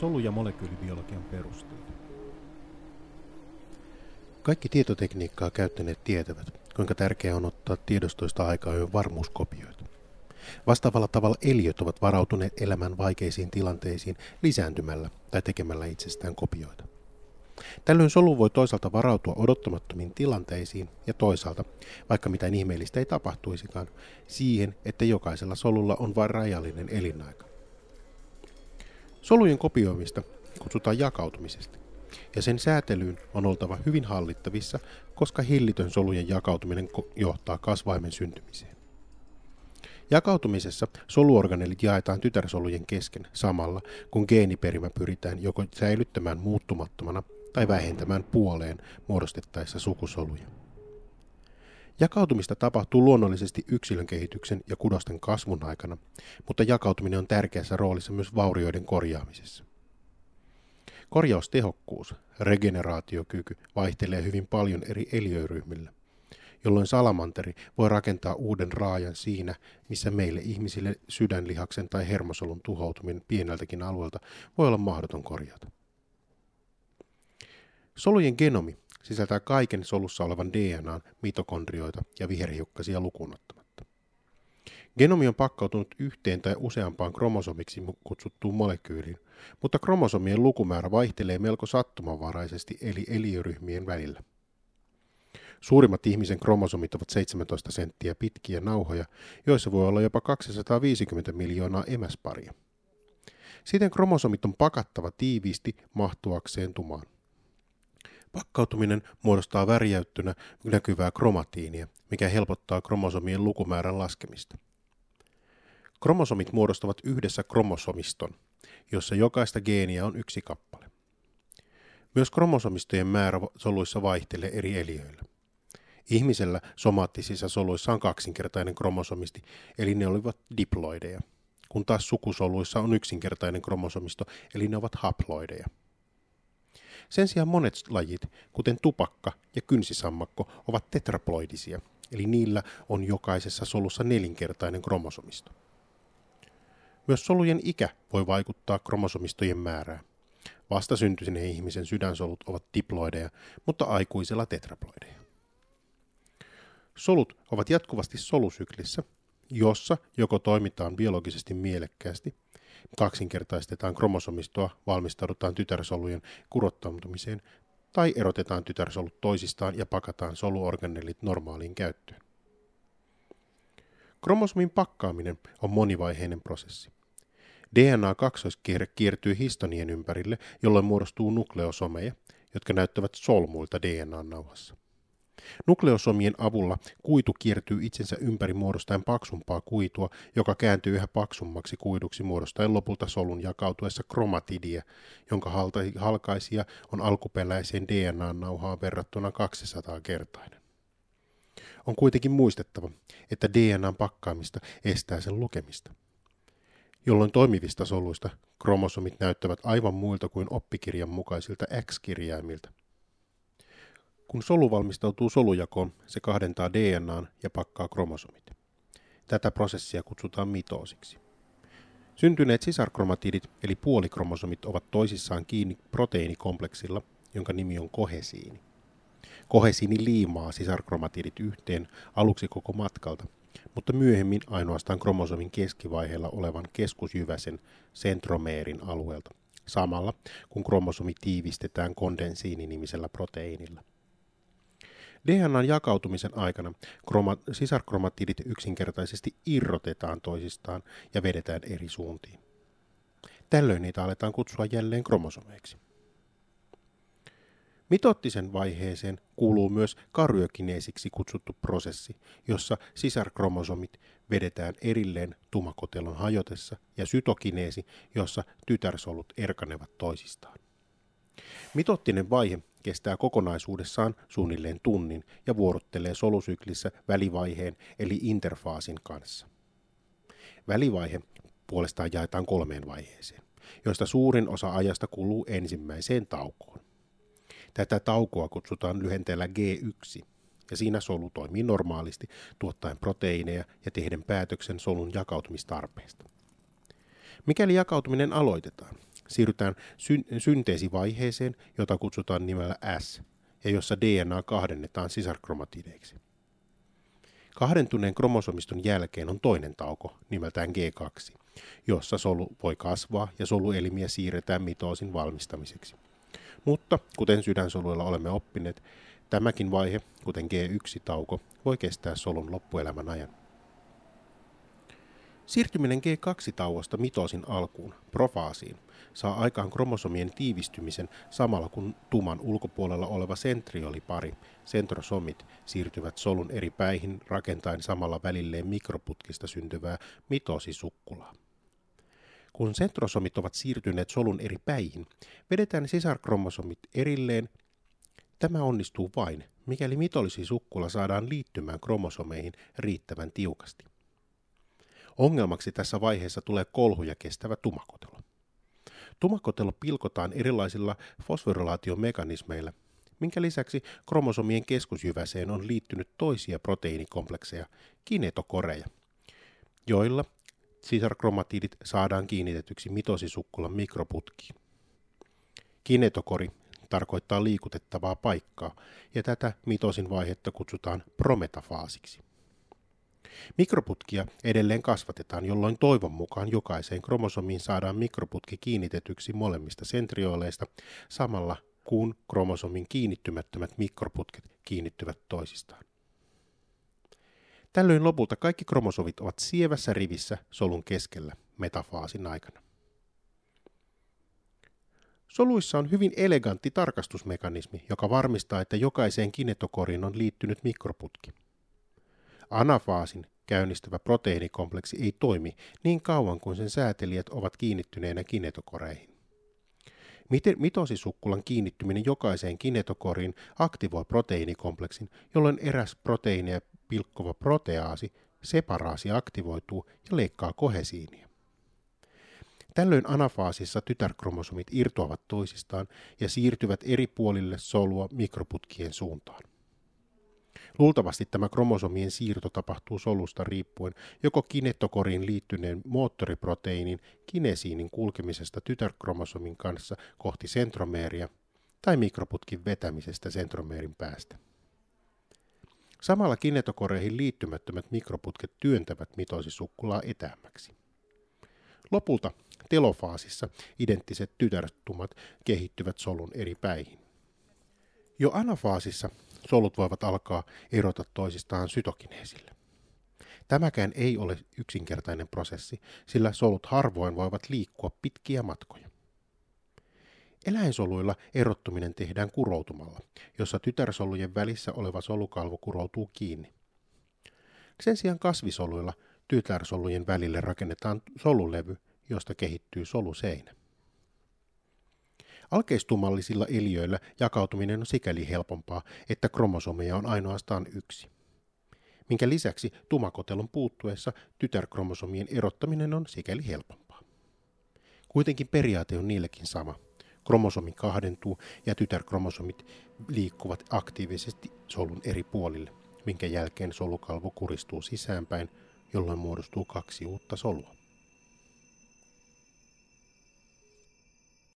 Solu- ja molekyylibiologian perusteita. Kaikki tietotekniikkaa käyttäneet tietävät, kuinka tärkeää on ottaa tiedostoista aikaa jo varmuuskopioita. Vastaavalla tavalla eliöt ovat varautuneet elämän vaikeisiin tilanteisiin lisääntymällä tai tekemällä itsestään kopioita. Tällöin solu voi toisaalta varautua odottamattomiin tilanteisiin ja toisaalta, vaikka mitään ihmeellistä ei tapahtuisikaan, siihen, että jokaisella solulla on vain rajallinen elinaika. Solujen kopioimista kutsutaan jakautumisesta, ja sen säätelyyn on oltava hyvin hallittavissa, koska hillitön solujen jakautuminen johtaa kasvaimen syntymiseen. Jakautumisessa soluorganelit jaetaan tytärsolujen kesken samalla, kun geeniperimä pyritään joko säilyttämään muuttumattomana tai vähentämään puoleen muodostettaessa sukusoluja. Jakautumista tapahtuu luonnollisesti yksilön kehityksen ja kudosten kasvun aikana, mutta jakautuminen on tärkeässä roolissa myös vaurioiden korjaamisessa. Korjaustehokkuus, regeneraatiokyky vaihtelee hyvin paljon eri eliöryhmillä, jolloin salamanteri voi rakentaa uuden raajan siinä, missä meille ihmisille sydänlihaksen tai hermosolun tuhoutuminen pieneltäkin alueelta voi olla mahdoton korjata. Solujen genomi sisältää kaiken solussa olevan DNAn mitokondrioita ja viherhiukkasia lukunottamatta. Genomi on pakkautunut yhteen tai useampaan kromosomiksi kutsuttuun molekyyliin, mutta kromosomien lukumäärä vaihtelee melko sattumanvaraisesti eli eliöryhmien välillä. Suurimmat ihmisen kromosomit ovat 17 senttiä pitkiä nauhoja, joissa voi olla jopa 250 miljoonaa emäsparia. Siten kromosomit on pakattava tiiviisti mahtuakseen tumaan. Pakkautuminen muodostaa värjäyttynä näkyvää kromatiinia, mikä helpottaa kromosomien lukumäärän laskemista. Kromosomit muodostavat yhdessä kromosomiston, jossa jokaista geeniä on yksi kappale. Myös kromosomistojen määrä soluissa vaihtelee eri eliöillä. Ihmisellä somaattisissa soluissa on kaksinkertainen kromosomisti, eli ne olivat diploideja, kun taas sukusoluissa on yksinkertainen kromosomisto, eli ne ovat haploideja. Sen sijaan monet lajit, kuten tupakka ja kynsisammakko, ovat tetraploidisia, eli niillä on jokaisessa solussa nelinkertainen kromosomisto. Myös solujen ikä voi vaikuttaa kromosomistojen määrään. Vastasyntyneen ihmisen sydänsolut ovat diploideja, mutta aikuisella tetraploideja. Solut ovat jatkuvasti solusyklissä, jossa joko toimitaan biologisesti mielekkäästi – kaksinkertaistetaan kromosomistoa, valmistaudutaan tytärsolujen kurottautumiseen tai erotetaan tytärsolut toisistaan ja pakataan soluorganelit normaaliin käyttöön. Kromosomin pakkaaminen on monivaiheinen prosessi. DNA-kaksoiskierre kiertyy histonien ympärille, jolloin muodostuu nukleosomeja, jotka näyttävät solmuilta DNA-nauhassa. Nukleosomien avulla kuitu kiertyy itsensä ympäri muodostaen paksumpaa kuitua, joka kääntyy yhä paksummaksi kuiduksi muodostaen lopulta solun jakautuessa kromatidia, jonka halkaisija on alkuperäiseen DNA-nauhaan verrattuna 200-kertainen. On kuitenkin muistettava, että DNAn pakkaamista estää sen lukemista jolloin toimivista soluista kromosomit näyttävät aivan muilta kuin oppikirjan mukaisilta X-kirjaimilta. Kun solu valmistautuu solujakoon, se kahdentaa DNAn ja pakkaa kromosomit. Tätä prosessia kutsutaan mitoosiksi. Syntyneet sisarkromatidit eli puolikromosomit ovat toisissaan kiinni proteiinikompleksilla, jonka nimi on kohesiini. Kohesiini liimaa sisarkromatidit yhteen aluksi koko matkalta, mutta myöhemmin ainoastaan kromosomin keskivaiheella olevan keskusjyväsen sentromeerin alueelta, samalla kun kromosomi tiivistetään kondensiini-nimisellä proteiinilla. DNAn jakautumisen aikana kroma- sisarkromatidit yksinkertaisesti irrotetaan toisistaan ja vedetään eri suuntiin. Tällöin niitä aletaan kutsua jälleen kromosomeiksi. Mitottisen vaiheeseen kuuluu myös karyokineesiksi kutsuttu prosessi, jossa sisarkromosomit vedetään erilleen tumakotelon hajotessa ja sytokineesi, jossa tytärsolut erkanevat toisistaan. Mitottinen vaihe kestää kokonaisuudessaan suunnilleen tunnin ja vuorottelee solusyklissä välivaiheen eli interfaasin kanssa. Välivaihe puolestaan jaetaan kolmeen vaiheeseen, joista suurin osa ajasta kuluu ensimmäiseen taukoon. Tätä taukoa kutsutaan lyhenteellä G1, ja siinä solu toimii normaalisti tuottaen proteiineja ja tehden päätöksen solun jakautumistarpeesta. Mikäli jakautuminen aloitetaan, siirrytään syn- synteesivaiheeseen, jota kutsutaan nimellä S, ja jossa DNA kahdennetaan sisarkromatideiksi. Kahdentuneen kromosomiston jälkeen on toinen tauko, nimeltään G2, jossa solu voi kasvaa ja soluelimiä siirretään mitoosin valmistamiseksi. Mutta, kuten sydänsoluilla olemme oppineet, tämäkin vaihe, kuten G1-tauko, voi kestää solun loppuelämän ajan. Siirtyminen G2-tauosta mitosin alkuun, profaasiin, saa aikaan kromosomien tiivistymisen samalla kun tuman ulkopuolella oleva sentriolipari, sentrosomit, siirtyvät solun eri päihin rakentaen samalla välilleen mikroputkista syntyvää mitosisukkulaa. Kun sentrosomit ovat siirtyneet solun eri päihin, vedetään sisarkromosomit erilleen. Tämä onnistuu vain, mikäli mitollisisukkula saadaan liittymään kromosomeihin riittävän tiukasti. Ongelmaksi tässä vaiheessa tulee kolhuja kestävä tumakotelo. Tumakotelo pilkotaan erilaisilla fosforilaatiomekanismeilla, minkä lisäksi kromosomien keskusjyväseen on liittynyt toisia proteiinikomplekseja, kinetokoreja, joilla sisarkromatiidit saadaan kiinnitetyksi mitosisukkulan mikroputkiin. Kinetokori tarkoittaa liikutettavaa paikkaa, ja tätä mitosin vaihetta kutsutaan prometafaasiksi. Mikroputkia edelleen kasvatetaan, jolloin toivon mukaan jokaiseen kromosomiin saadaan mikroputki kiinnitetyksi molemmista sentrioleista samalla kun kromosomin kiinnittymättömät mikroputket kiinnittyvät toisistaan. Tällöin lopulta kaikki kromosovit ovat sievässä rivissä solun keskellä metafaasin aikana. Soluissa on hyvin elegantti tarkastusmekanismi, joka varmistaa, että jokaiseen kinetokoriin on liittynyt mikroputki. Anafaasin käynnistävä proteiinikompleksi ei toimi niin kauan kuin sen säätelijät ovat kiinnittyneenä kinetokoreihin. Mitosisukkulan kiinnittyminen jokaiseen kinetokoriin aktivoi proteiinikompleksin, jolloin eräs proteiineja pilkkova proteaasi, separaasi aktivoituu ja leikkaa kohesiinia. Tällöin anafaasissa tytärkromosomit irtoavat toisistaan ja siirtyvät eri puolille solua mikroputkien suuntaan. Luultavasti tämä kromosomien siirto tapahtuu solusta riippuen joko kinetokoriin liittyneen moottoriproteiinin kinesiinin kulkemisesta tytärkromosomin kanssa kohti sentromeeria tai mikroputkin vetämisestä sentromeerin päästä. Samalla kinetokoreihin liittymättömät mikroputket työntävät mitosisukkulaa etäämmäksi. Lopulta telofaasissa identtiset tytärtumat kehittyvät solun eri päihin. Jo anafaasissa solut voivat alkaa erota toisistaan sytokineesillä. Tämäkään ei ole yksinkertainen prosessi, sillä solut harvoin voivat liikkua pitkiä matkoja. Eläinsoluilla erottuminen tehdään kuroutumalla, jossa tytärsolujen välissä oleva solukalvo kuroutuu kiinni. Sen sijaan kasvisoluilla tytärsolujen välille rakennetaan solulevy, josta kehittyy soluseinä. Alkeistumallisilla eliöillä jakautuminen on sikäli helpompaa, että kromosomeja on ainoastaan yksi. Minkä lisäksi tumakotelon puuttuessa tytärkromosomien erottaminen on sikäli helpompaa. Kuitenkin periaate on niillekin sama. Kromosomi kahdentuu ja tytärkromosomit liikkuvat aktiivisesti solun eri puolille, minkä jälkeen solukalvo kuristuu sisäänpäin, jolloin muodostuu kaksi uutta solua.